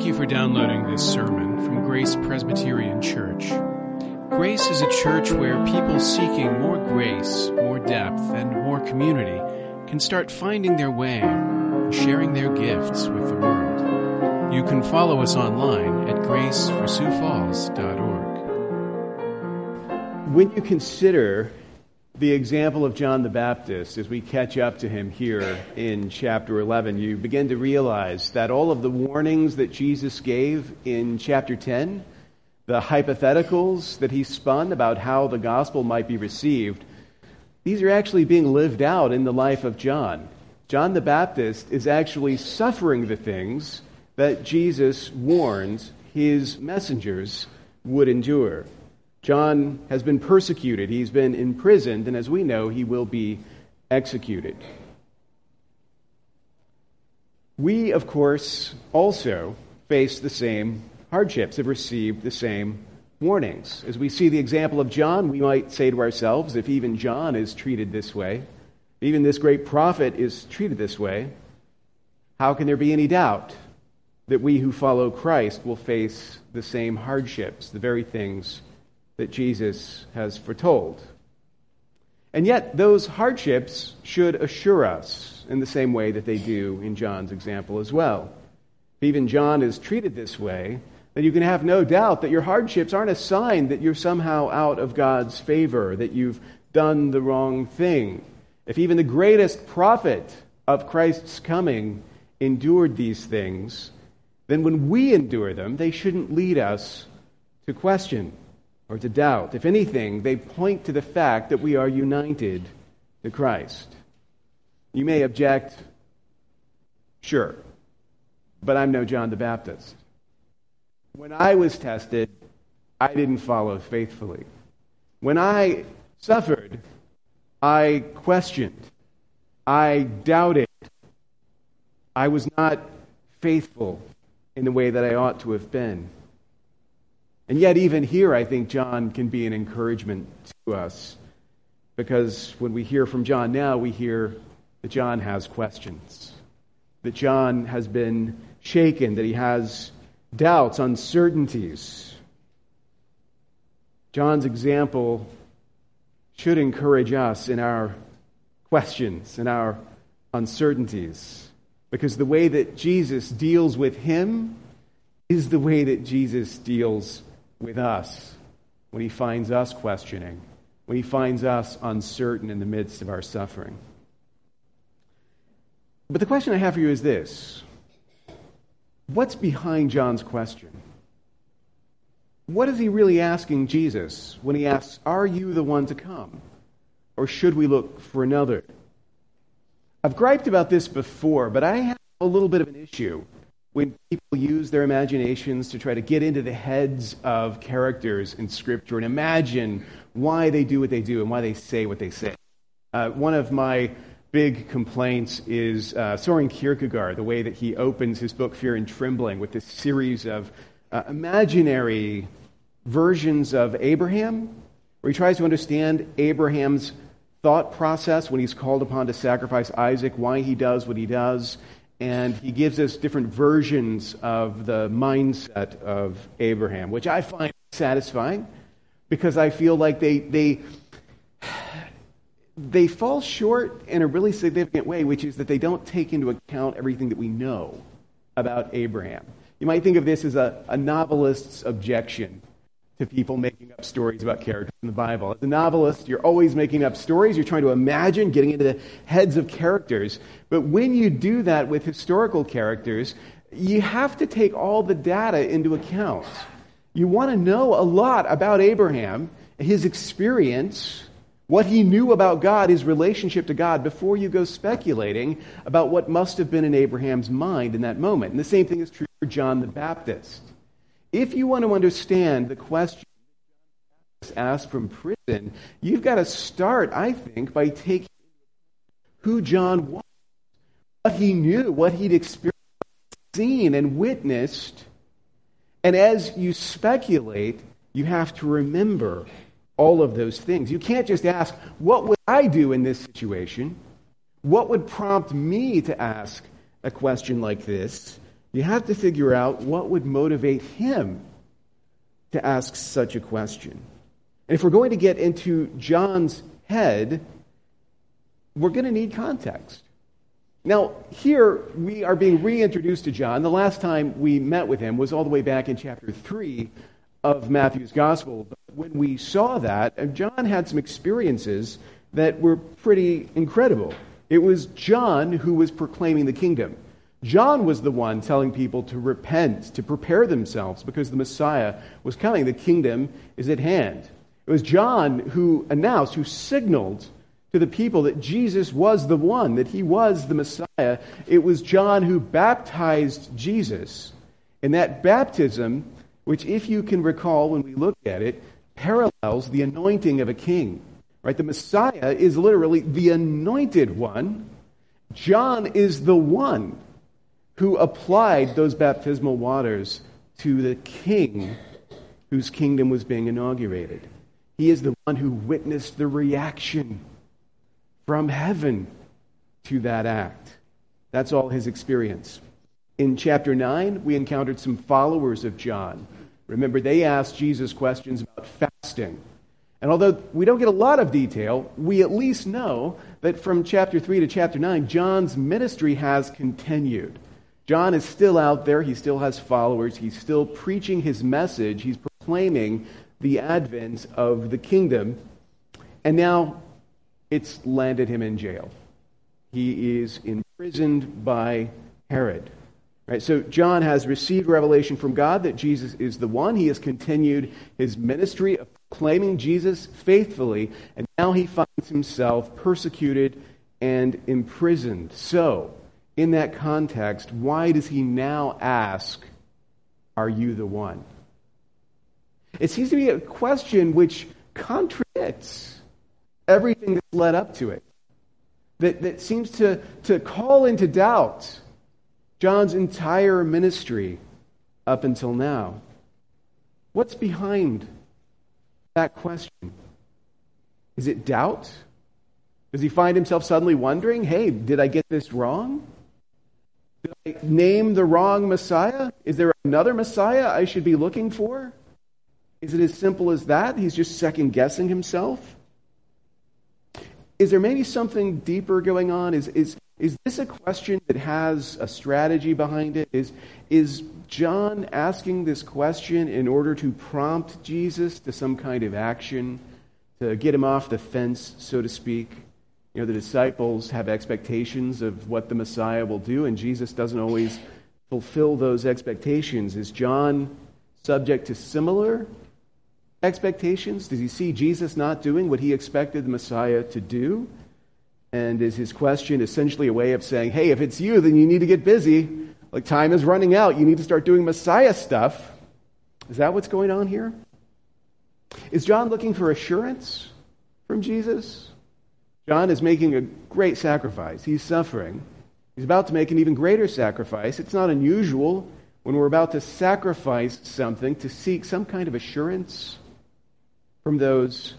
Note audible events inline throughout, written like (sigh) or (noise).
Thank you for downloading this sermon from Grace Presbyterian Church. Grace is a church where people seeking more grace, more depth, and more community can start finding their way sharing their gifts with the world. You can follow us online at graceforsiouxfalls.org. When you consider the example of John the Baptist as we catch up to him here in chapter 11, you begin to realize that all of the warnings that Jesus gave in chapter 10, the hypotheticals that he spun about how the gospel might be received, these are actually being lived out in the life of John. John the Baptist is actually suffering the things that Jesus warned his messengers would endure. John has been persecuted, he's been imprisoned, and as we know, he will be executed. We, of course, also face the same hardships, have received the same warnings. As we see the example of John, we might say to ourselves, if even John is treated this way, even this great prophet is treated this way, how can there be any doubt that we who follow Christ will face the same hardships, the very things that Jesus has foretold. And yet, those hardships should assure us in the same way that they do in John's example as well. If even John is treated this way, then you can have no doubt that your hardships aren't a sign that you're somehow out of God's favor, that you've done the wrong thing. If even the greatest prophet of Christ's coming endured these things, then when we endure them, they shouldn't lead us to question or to doubt. If anything, they point to the fact that we are united to Christ. You may object, sure, but I'm no John the Baptist. When I was tested, I didn't follow faithfully. When I suffered, I questioned. I doubted. I was not faithful in the way that I ought to have been. And yet, even here, I think John can be an encouragement to us. Because when we hear from John now, we hear that John has questions, that John has been shaken, that he has doubts, uncertainties. John's example should encourage us in our questions, in our uncertainties, because the way that Jesus deals with him is the way that Jesus deals with us when he finds us questioning, when he finds us uncertain in the midst of our suffering. But the question I have for you is this What's behind John's question? What is he really asking Jesus when he asks, Are you the one to come? Or should we look for another? I've griped about this before, but I have a little bit of an issue when people use their imaginations to try to get into the heads of characters in Scripture and imagine why they do what they do and why they say what they say. Uh, one of my big complaints is uh, Soren Kierkegaard, the way that he opens his book Fear and Trembling with this series of uh, imaginary versions of Abraham, where he tries to understand Abraham's thought process when he's called upon to sacrifice Isaac, why he does what he does, and he gives us different versions of the mindset of Abraham, which I find satisfying because I feel like they, they, they fall short in a really significant way, which is that they don't take into account everything that we know about Abraham. You might think of this as a, a novelist's objection to people making up stories about characters in the Bible. As a novelist, you're always making up stories. You're trying to imagine getting into the heads of characters. But when you do that with historical characters, you have to take all the data into account. You want to know a lot about Abraham, his experience, what he knew about God, his relationship to God, before you go speculating about what must have been in Abraham's mind in that moment. And the same thing is true for John the Baptist. If you want to understand the question asked from prison, you've got to start, I think, by taking who John was, what he knew, what he'd experienced, seen, and witnessed. And as you speculate, you have to remember all of those things. You can't just ask, What would I do in this situation? What would prompt me to ask a question like this? You have to figure out what would motivate him to ask such a question. And if we're going to get into John's head, we're going to need context. Now, here we are being reintroduced to John. The last time we met with him was all the way back in chapter 3 of Matthew's Gospel. But when we saw that, uh, John had some experiences that were pretty incredible. It was John who was proclaiming the kingdom. John was the one telling people to repent, to prepare themselves because the Messiah was coming. The kingdom is at hand. It was John who announced, who signaled to the people that Jesus was the one, that he was the Messiah. It was John who baptized Jesus. And that baptism, which, if you can recall when we look at it, parallels the anointing of a king. Right? The Messiah is literally the anointed one. John is the one who applied those baptismal waters to the king whose kingdom was being inaugurated. He is the one who witnessed the reaction from heaven to that act. That's all his experience. In chapter 9, we encountered some followers of John. Remember, they asked Jesus questions about fasting. And although we don't get a lot of detail, we at least know that from chapter 3 to chapter 9, John's ministry has continued. John is still out there. He still has followers. He's still preaching his message. He's proclaiming the advent of the kingdom. And now it's landed him in jail. He is imprisoned by Herod. Right, so John has received revelation from God that Jesus is the one. He has continued his ministry of proclaiming Jesus faithfully, and now he finds himself persecuted and imprisoned. So, in that context, why does he now ask, Are you the one? It seems to be a question which contradicts everything that's led up to it, that, that seems to, to call into doubt John's entire ministry up until now. What's behind that question? Is it doubt? Does he find himself suddenly wondering, hey, did I get this wrong? Did I name the wrong Messiah? Is there another Messiah I should be looking for? Is it as simple as that? He's just second guessing himself? Is there maybe something deeper going on? Is, is, is this a question that has a strategy behind it? Is, is John asking this question in order to prompt Jesus to some kind of action, to get him off the fence, so to speak? You know, the disciples have expectations of what the Messiah will do, and Jesus doesn't always fulfill those expectations. Is John subject to similar expectations? Does he see Jesus not doing what he expected the Messiah to do? And is his question essentially a way of saying, hey, if it's you, then you need to get busy. Like time is running out. You need to start doing Messiah stuff. Is that what's going on here? Is John looking for assurance from Jesus? John is making a great sacrifice. He's suffering. He's about to make an even greater sacrifice. It's not unusual when we're about to sacrifice something to seek some kind of assurance from those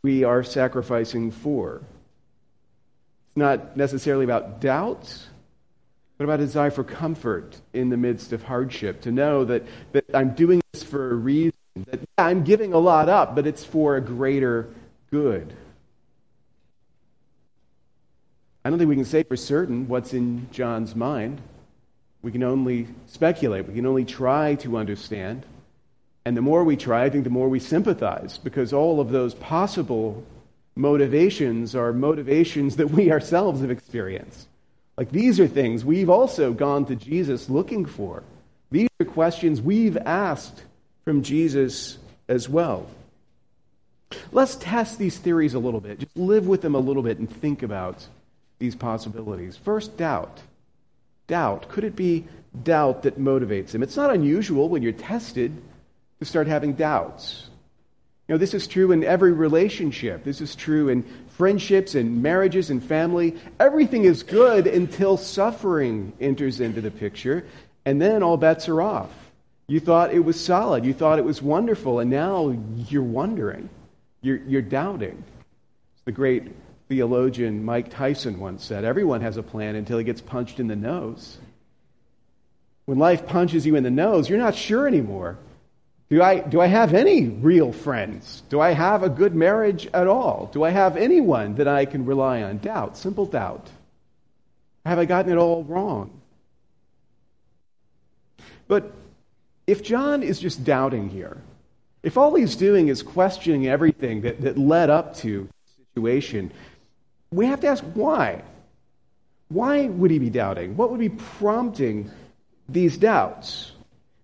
we are sacrificing for. It's not necessarily about doubt, but about a desire for comfort in the midst of hardship, to know that, that I'm doing this for a reason, that yeah, I'm giving a lot up, but it's for a greater good. I don't think we can say for certain what's in John's mind. We can only speculate. We can only try to understand. And the more we try, I think the more we sympathize because all of those possible motivations are motivations that we ourselves have experienced. Like these are things we've also gone to Jesus looking for. These are questions we've asked from Jesus as well. Let's test these theories a little bit. Just live with them a little bit and think about these possibilities. First, doubt. Doubt. Could it be doubt that motivates him? It's not unusual when you're tested to start having doubts. You know, this is true in every relationship. This is true in friendships and marriages and family. Everything is good until suffering enters into the picture, and then all bets are off. You thought it was solid, you thought it was wonderful, and now you're wondering. You're, you're doubting. It's the great theologian Mike Tyson once said everyone has a plan until he gets punched in the nose. when life punches you in the nose, you're not sure anymore. Do I, do I have any real friends? Do I have a good marriage at all? Do I have anyone that I can rely on? Doubt, simple doubt. Have I gotten it all wrong? But if John is just doubting here, if all he's doing is questioning everything that, that led up to the situation, we have to ask why. Why would he be doubting? What would be prompting these doubts?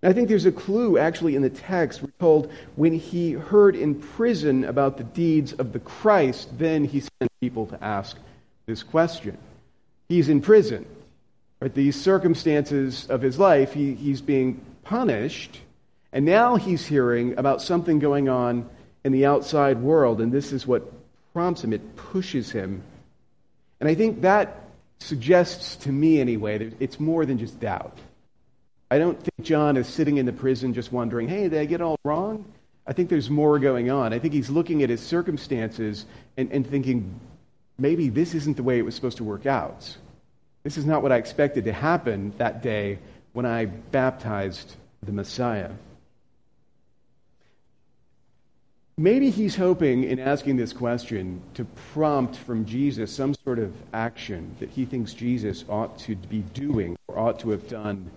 And I think there's a clue actually in the text. We're told when he heard in prison about the deeds of the Christ, then he sent people to ask this question. He's in prison. Right? These circumstances of his life, he, he's being punished, and now he's hearing about something going on in the outside world, and this is what prompts him, it pushes him. And I think that suggests to me, anyway, that it's more than just doubt. I don't think John is sitting in the prison just wondering, hey, did I get all wrong? I think there's more going on. I think he's looking at his circumstances and, and thinking, maybe this isn't the way it was supposed to work out. This is not what I expected to happen that day when I baptized the Messiah. Maybe he's hoping in asking this question to prompt from Jesus some sort of action that he thinks Jesus ought to be doing or ought to have done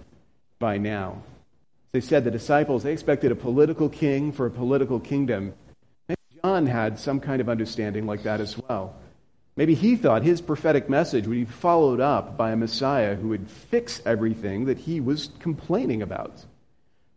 by now. They said the disciples, they expected a political king for a political kingdom. Maybe John had some kind of understanding like that as well. Maybe he thought his prophetic message would be followed up by a Messiah who would fix everything that he was complaining about,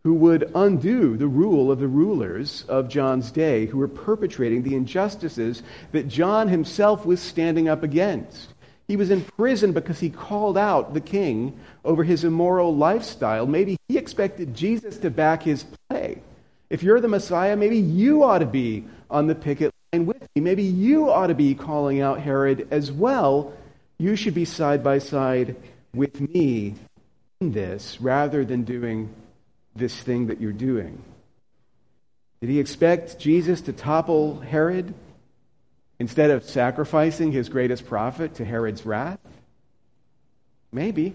who would undo the rule of the rulers of John's day, who were perpetrating the injustices that John himself was standing up against. He was in prison because he called out the king over his immoral lifestyle. Maybe he expected Jesus to back his play. If you're the Messiah, maybe you ought to be on the picket line with me. Maybe you ought to be calling out Herod as well. You should be side by side with me in this rather than doing this thing that you're doing. Did he expect Jesus to topple Herod? instead of sacrificing his greatest prophet to Herod's wrath? Maybe.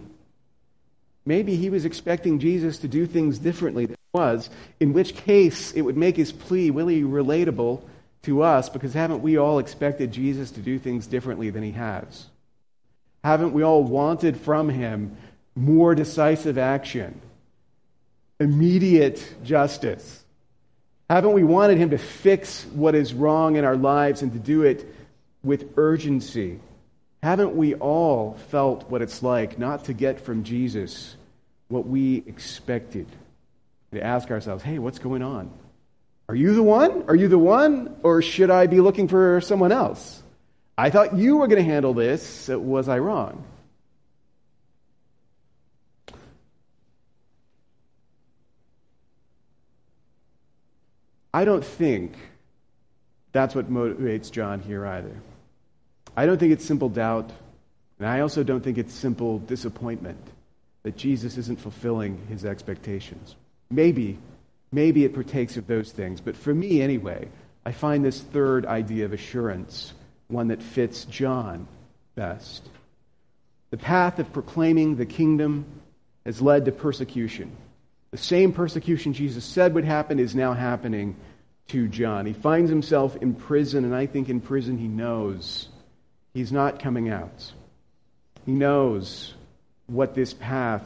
Maybe he was expecting Jesus to do things differently than he was, in which case it would make his plea really relatable to us because haven't we all expected Jesus to do things differently than he has? Haven't we all wanted from him more decisive action, immediate justice? Haven't we wanted him to fix what is wrong in our lives and to do it with urgency? Haven't we all felt what it's like not to get from Jesus what we expected? To ask ourselves, hey, what's going on? Are you the one? Are you the one? Or should I be looking for someone else? I thought you were going to handle this. Was I wrong? I don't think that's what motivates John here either. I don't think it's simple doubt, and I also don't think it's simple disappointment that Jesus isn't fulfilling his expectations. Maybe, maybe it partakes of those things, but for me anyway, I find this third idea of assurance one that fits John best. The path of proclaiming the kingdom has led to persecution. The same persecution Jesus said would happen is now happening to John. He finds himself in prison, and I think in prison he knows he's not coming out. He knows what this path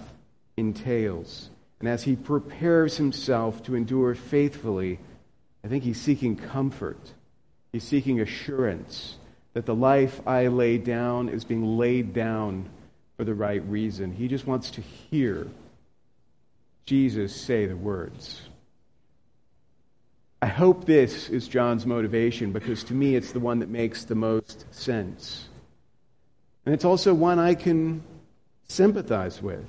entails. And as he prepares himself to endure faithfully, I think he's seeking comfort. He's seeking assurance that the life I lay down is being laid down for the right reason. He just wants to hear Jesus say the words. I hope this is John's motivation because to me it's the one that makes the most sense. And it's also one I can sympathize with.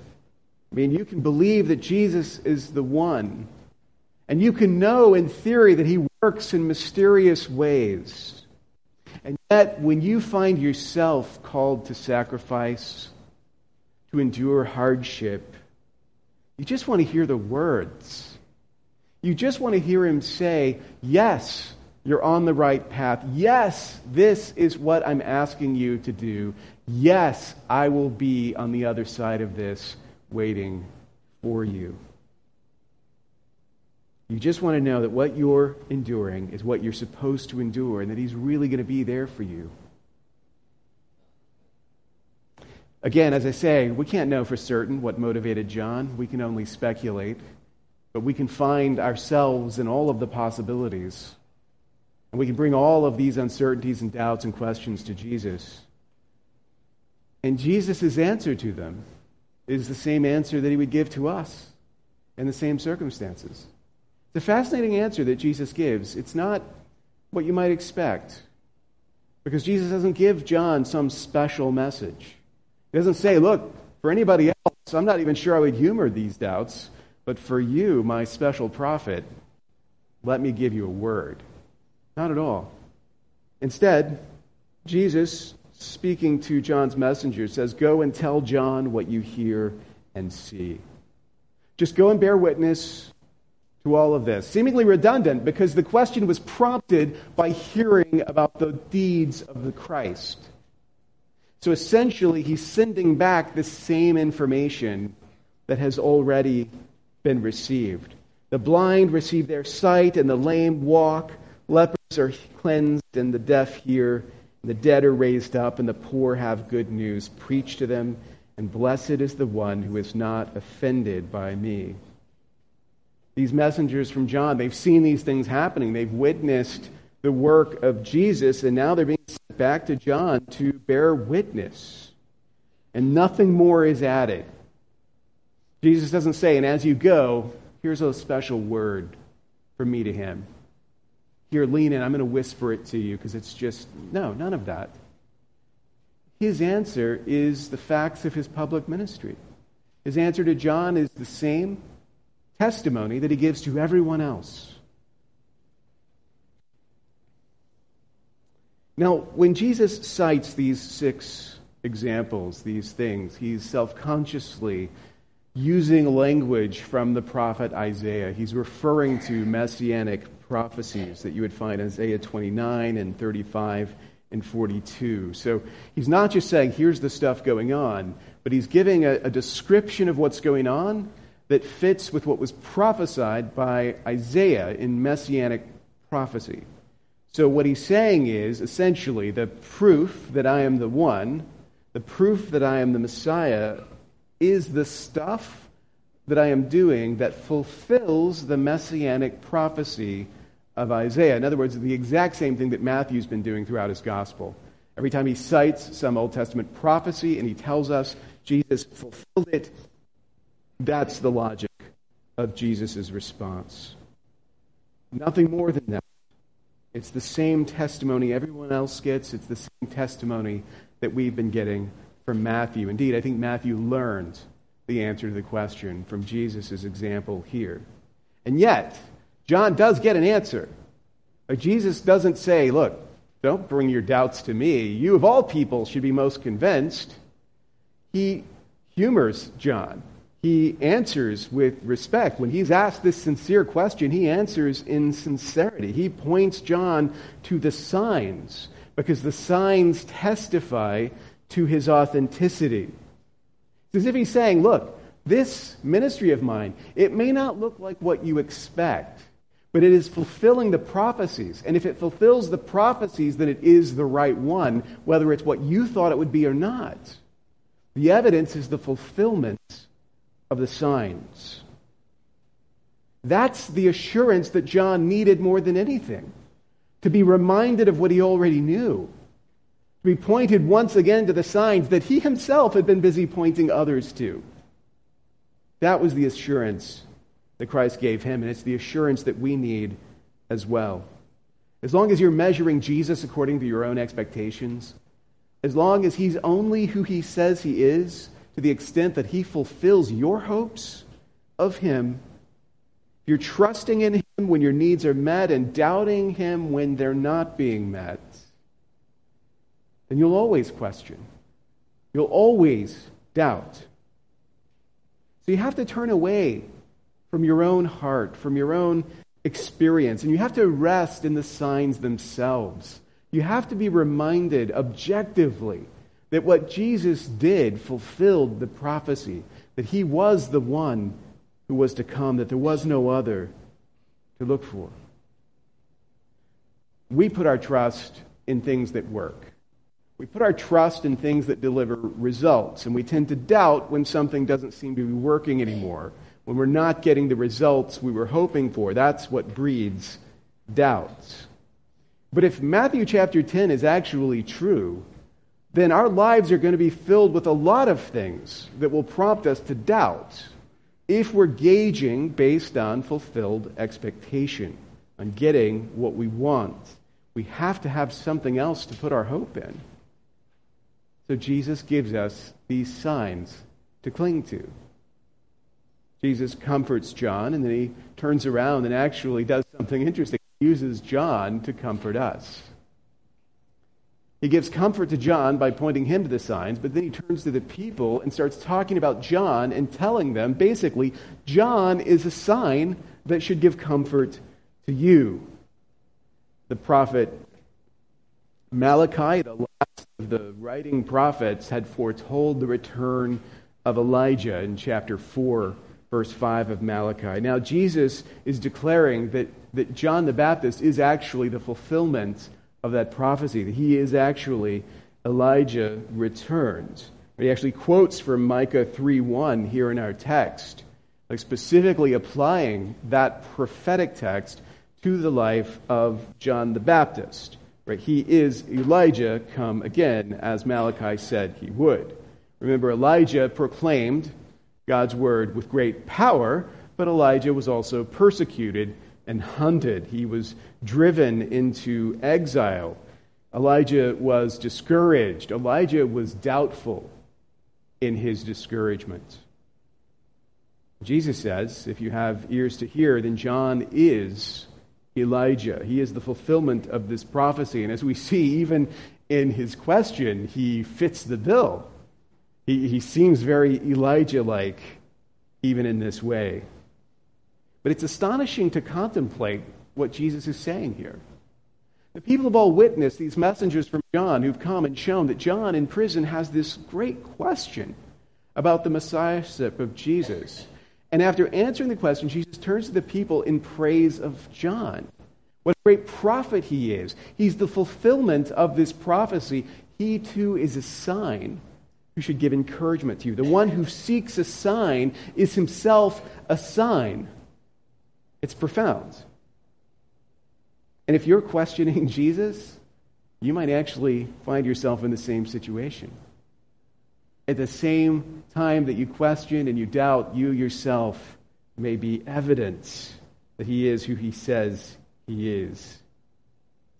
I mean, you can believe that Jesus is the one, and you can know in theory that he works in mysterious ways. And yet, when you find yourself called to sacrifice, to endure hardship, you just want to hear the words. You just want to hear him say, Yes, you're on the right path. Yes, this is what I'm asking you to do. Yes, I will be on the other side of this waiting for you. You just want to know that what you're enduring is what you're supposed to endure and that He's really going to be there for you. Again, as I say, we can't know for certain what motivated John. We can only speculate. But we can find ourselves in all of the possibilities. And we can bring all of these uncertainties and doubts and questions to Jesus. And Jesus' answer to them is the same answer that he would give to us in the same circumstances. The fascinating answer that Jesus gives, it's not what you might expect. Because Jesus doesn't give John some special message. He doesn't say, look, for anybody else, I'm not even sure I would humor these doubts, but for you, my special prophet, let me give you a word. Not at all. Instead, Jesus, speaking to John's messenger, says, Go and tell John what you hear and see. Just go and bear witness to all of this. Seemingly redundant because the question was prompted by hearing about the deeds of the Christ. So essentially, he's sending back the same information that has already been received. The blind receive their sight, and the lame walk. Lepers are cleansed, and the deaf hear. The dead are raised up, and the poor have good news preached to them. And blessed is the one who is not offended by me these messengers from John, they've seen these things happening. They've witnessed the work of Jesus, and now they're being back to John to bear witness. And nothing more is added. Jesus doesn't say, and as you go, here's a special word from me to him. Here, lean in. I'm going to whisper it to you because it's just, no, none of that. His answer is the facts of his public ministry. His answer to John is the same testimony that he gives to everyone else. Now, when Jesus cites these six examples, these things, he's self consciously using language from the prophet Isaiah. He's referring to messianic prophecies that you would find in Isaiah 29 and 35 and 42. So he's not just saying, here's the stuff going on, but he's giving a, a description of what's going on that fits with what was prophesied by Isaiah in messianic prophecy. So, what he's saying is essentially the proof that I am the one, the proof that I am the Messiah, is the stuff that I am doing that fulfills the messianic prophecy of Isaiah. In other words, the exact same thing that Matthew's been doing throughout his gospel. Every time he cites some Old Testament prophecy and he tells us Jesus fulfilled it, that's the logic of Jesus' response. Nothing more than that. It's the same testimony everyone else gets. It's the same testimony that we've been getting from Matthew. Indeed, I think Matthew learned the answer to the question from Jesus' example here. And yet, John does get an answer. Jesus doesn't say, Look, don't bring your doubts to me. You, of all people, should be most convinced. He humors John he answers with respect. When he's asked this sincere question, he answers in sincerity. He points John to the signs because the signs testify to his authenticity. It's as if he's saying, Look, this ministry of mine, it may not look like what you expect, but it is fulfilling the prophecies. And if it fulfills the prophecies, then it is the right one, whether it's what you thought it would be or not. The evidence is the fulfillment of the signs. That's the assurance that John needed more than anything to be reminded of what he already knew, to be pointed once again to the signs that he himself had been busy pointing others to. That was the assurance that Christ gave him, and it's the assurance that we need as well. As long as you're measuring Jesus according to your own expectations, as long as he's only who he says he is, to the extent that He fulfills your hopes of Him, you're trusting in Him when your needs are met and doubting Him when they're not being met, then you'll always question. You'll always doubt. So you have to turn away from your own heart, from your own experience, and you have to rest in the signs themselves. You have to be reminded objectively that what Jesus did fulfilled the prophecy, that he was the one who was to come, that there was no other to look for. We put our trust in things that work. We put our trust in things that deliver results, and we tend to doubt when something doesn't seem to be working anymore, when we're not getting the results we were hoping for. That's what breeds doubts. But if Matthew chapter 10 is actually true, then our lives are going to be filled with a lot of things that will prompt us to doubt if we're gauging based on fulfilled expectation, on getting what we want. We have to have something else to put our hope in. So Jesus gives us these signs to cling to. Jesus comforts John, and then he turns around and actually does something interesting. He uses John to comfort us. He gives comfort to John by pointing him to the signs, but then he turns to the people and starts talking about John and telling them basically, John is a sign that should give comfort to you. The prophet Malachi, the last of the writing prophets, had foretold the return of Elijah in chapter 4, verse 5 of Malachi. Now, Jesus is declaring that, that John the Baptist is actually the fulfillment of that prophecy, that he is actually Elijah returned. He actually quotes from Micah 3:1 here in our text, like specifically applying that prophetic text to the life of John the Baptist. Right? He is Elijah come again, as Malachi said he would. Remember, Elijah proclaimed God's word with great power, but Elijah was also persecuted and hunted. He was driven into exile. Elijah was discouraged. Elijah was doubtful in his discouragement. Jesus says, if you have ears to hear, then John is Elijah. He is the fulfillment of this prophecy. And as we see, even in his question, he fits the bill. He, he seems very Elijah like, even in this way. But it's astonishing to contemplate what Jesus is saying here. The people have all witnessed these messengers from John who've come and shown that John in prison has this great question about the messiahship of Jesus. And after answering the question, Jesus turns to the people in praise of John. What a great prophet he is. He's the fulfillment of this prophecy. He too is a sign who should give encouragement to you. The one who seeks a sign is himself a sign. It's profound. And if you're questioning (laughs) Jesus, you might actually find yourself in the same situation. At the same time that you question and you doubt, you yourself may be evidence that he is who he says he is.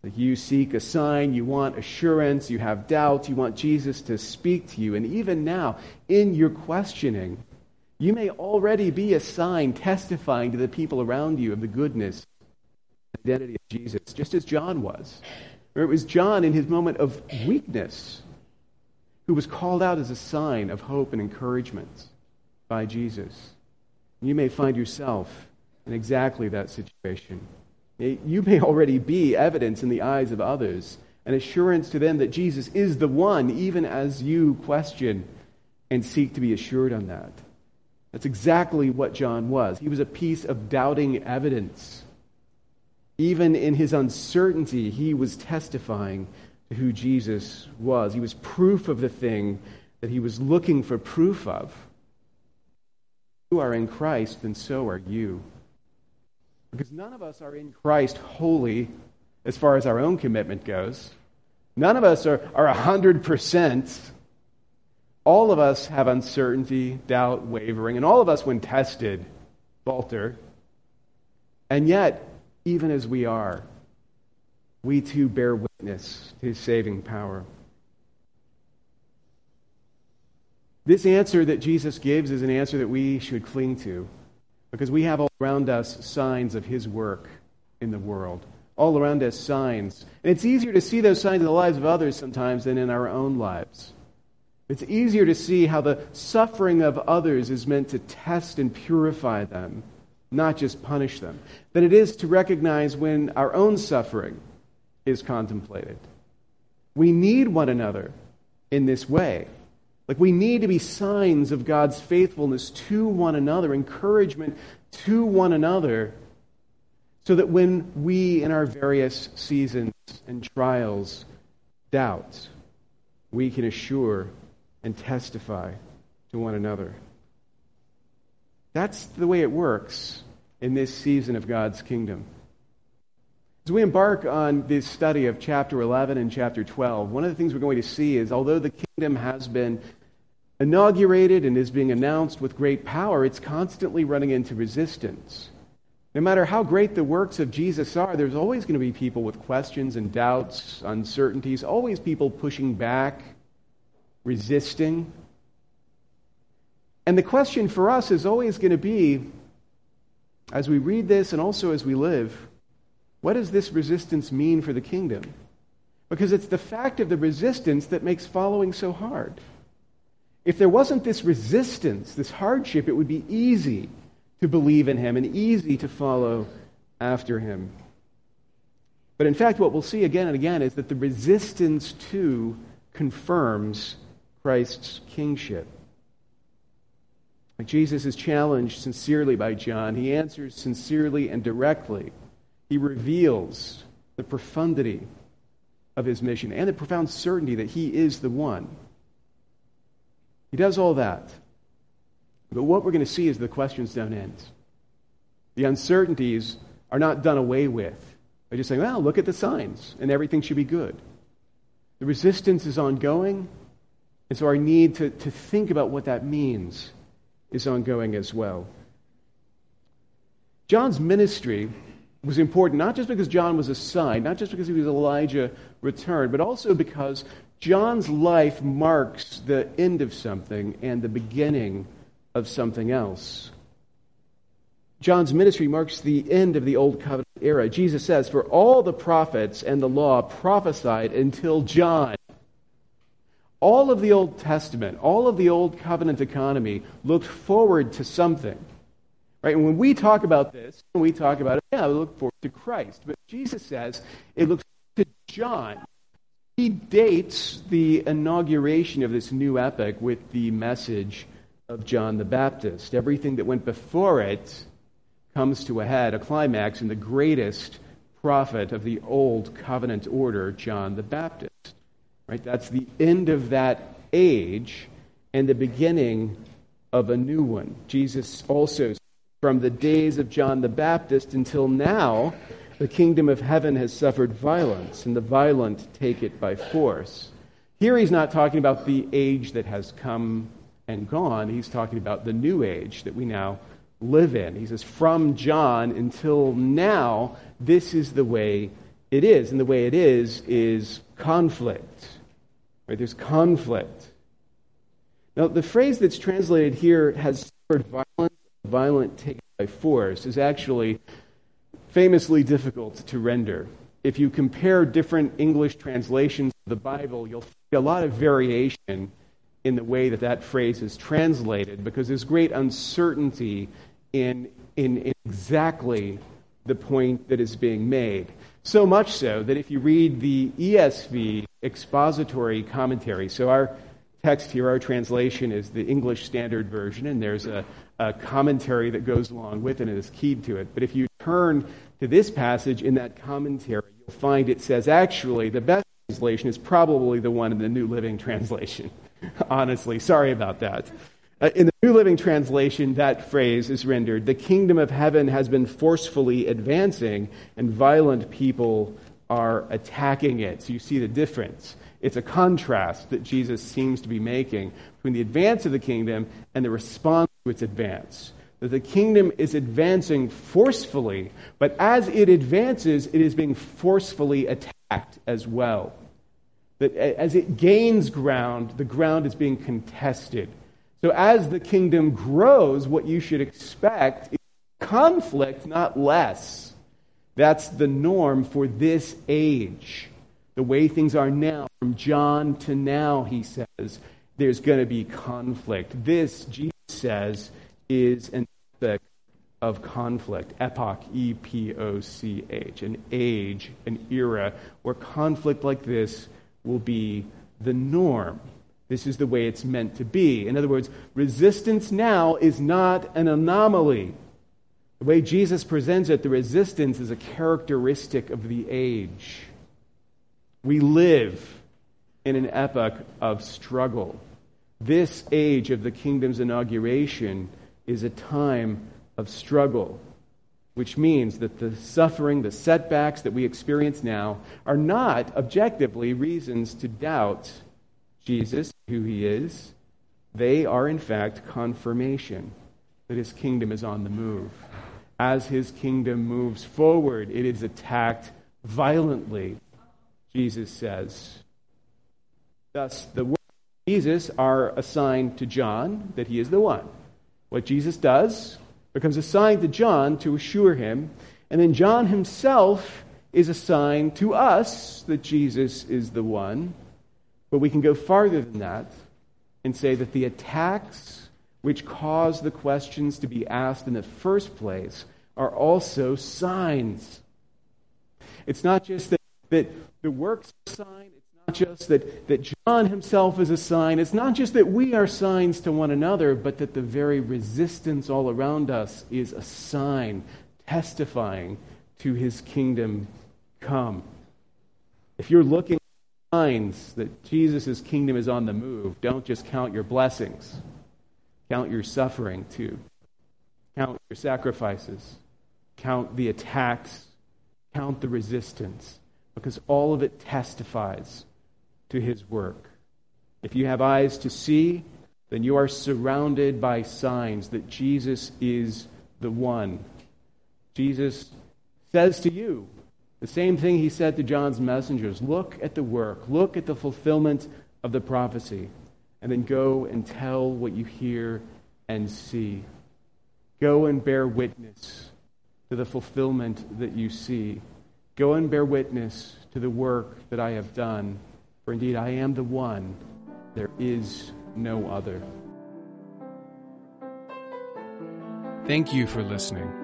That you seek a sign, you want assurance, you have doubts, you want Jesus to speak to you. And even now, in your questioning, you may already be a sign testifying to the people around you of the goodness and identity of Jesus, just as John was. Or It was John in his moment of weakness who was called out as a sign of hope and encouragement by Jesus. You may find yourself in exactly that situation. You may already be evidence in the eyes of others, an assurance to them that Jesus is the one, even as you question and seek to be assured on that. That's exactly what John was. He was a piece of doubting evidence. Even in his uncertainty, he was testifying to who Jesus was. He was proof of the thing that he was looking for proof of. You are in Christ, and so are you. Because none of us are in Christ wholly as far as our own commitment goes. None of us are, are 100% all of us have uncertainty, doubt, wavering, and all of us, when tested, falter. And yet, even as we are, we too bear witness to his saving power. This answer that Jesus gives is an answer that we should cling to because we have all around us signs of his work in the world. All around us, signs. And it's easier to see those signs in the lives of others sometimes than in our own lives. It's easier to see how the suffering of others is meant to test and purify them, not just punish them, than it is to recognize when our own suffering is contemplated. We need one another in this way. Like we need to be signs of God's faithfulness to one another, encouragement to one another, so that when we, in our various seasons and trials, doubt, we can assure and testify to one another. That's the way it works in this season of God's kingdom. As we embark on this study of chapter 11 and chapter 12, one of the things we're going to see is although the kingdom has been inaugurated and is being announced with great power, it's constantly running into resistance. No matter how great the works of Jesus are, there's always going to be people with questions and doubts, uncertainties, always people pushing back, resisting. And the question for us is always going to be, as we read this and also as we live, what does this resistance mean for the kingdom? Because it's the fact of the resistance that makes following so hard. If there wasn't this resistance, this hardship, it would be easy to believe in him and easy to follow after him. But in fact, what we'll see again and again is that the resistance to confirms Christ's kingship. Jesus is challenged sincerely by John, he answers sincerely and directly. He reveals the profundity of his mission and the profound certainty that he is the one. He does all that. But what we're going to see is the questions don't end. The uncertainties are not done away with by just saying, well, look at the signs and everything should be good. The resistance is ongoing, and so our need to, to think about what that means is ongoing as well. John's ministry was important not just because John was a sign, not just because he was Elijah returned, but also because John's life marks the end of something and the beginning of something else. John's ministry marks the end of the Old Covenant era. Jesus says, For all the prophets and the law prophesied until John. All of the Old Testament, all of the Old Covenant economy looked forward to something. Right? And when we talk about this, when we talk about it, yeah, we look forward to Christ. But Jesus says it looks to John. He dates the inauguration of this new epoch with the message of John the Baptist. Everything that went before it comes to a head, a climax, in the greatest prophet of the old covenant order, John the Baptist. Right? That's the end of that age and the beginning of a new one. Jesus also from the days of John the Baptist until now, the kingdom of heaven has suffered violence, and the violent take it by force. Here he's not talking about the age that has come and gone, he's talking about the new age that we now live in. He says, from John until now, this is the way it is. And the way it is is conflict. Right? There's conflict. Now, the phrase that's translated here has suffered violence violent taken by force is actually famously difficult to render. If you compare different English translations of the Bible, you'll see a lot of variation in the way that that phrase is translated because there's great uncertainty in, in, in exactly the point that is being made. So much so that if you read the ESV expository commentary, so our text here, our translation is the English Standard Version, and there's a, a commentary that goes along with it and is keyed to it. But if you turn to this passage in that commentary, you'll find it says actually the best translation is probably the one in the New Living Translation. (laughs) Honestly, sorry about that. Uh, in the New Living Translation, that phrase is rendered The kingdom of heaven has been forcefully advancing, and violent people are attacking it. So you see the difference. It's a contrast that Jesus seems to be making between the advance of the kingdom and the response to its advance. That the kingdom is advancing forcefully, but as it advances, it is being forcefully attacked as well. That as it gains ground, the ground is being contested. So as the kingdom grows, what you should expect is conflict, not less. That's the norm for this age the way things are now, from John to now, he says, there's going to be conflict. This, Jesus says, is an epoch of conflict. Epoch, E P O C H, an age, an era where conflict like this will be the norm. This is the way it's meant to be. In other words, resistance now is not an anomaly. The way Jesus presents it, the resistance is a characteristic of the age. We live in an epoch of struggle. This age of the kingdom's inauguration is a time of struggle, which means that the suffering, the setbacks that we experience now are not objectively reasons to doubt Jesus, who he is. They are, in fact, confirmation that his kingdom is on the move. As his kingdom moves forward, it is attacked violently, Jesus says. Thus, the words of Jesus are assigned to John that he is the one. What Jesus does becomes assigned to John to assure him, and then John himself is assigned to us that Jesus is the one. But we can go farther than that and say that the attacks which cause the questions to be asked in the first place are also signs. It's not just that, that the works are sign, it's not just that, that John himself is a sign, it's not just that we are signs to one another, but that the very resistance all around us is a sign testifying to his kingdom come. If you're looking signs that Jesus' kingdom is on the move, don't just count your blessings. Count your suffering too. Count your sacrifices. Count the attacks. Count the resistance. Because all of it testifies to his work. If you have eyes to see, then you are surrounded by signs that Jesus is the one. Jesus says to you, the same thing he said to John's messengers look at the work, look at the fulfillment of the prophecy, and then go and tell what you hear and see. Go and bear witness to the fulfillment that you see. Go and bear witness to the work that I have done, for indeed I am the one, there is no other. Thank you for listening.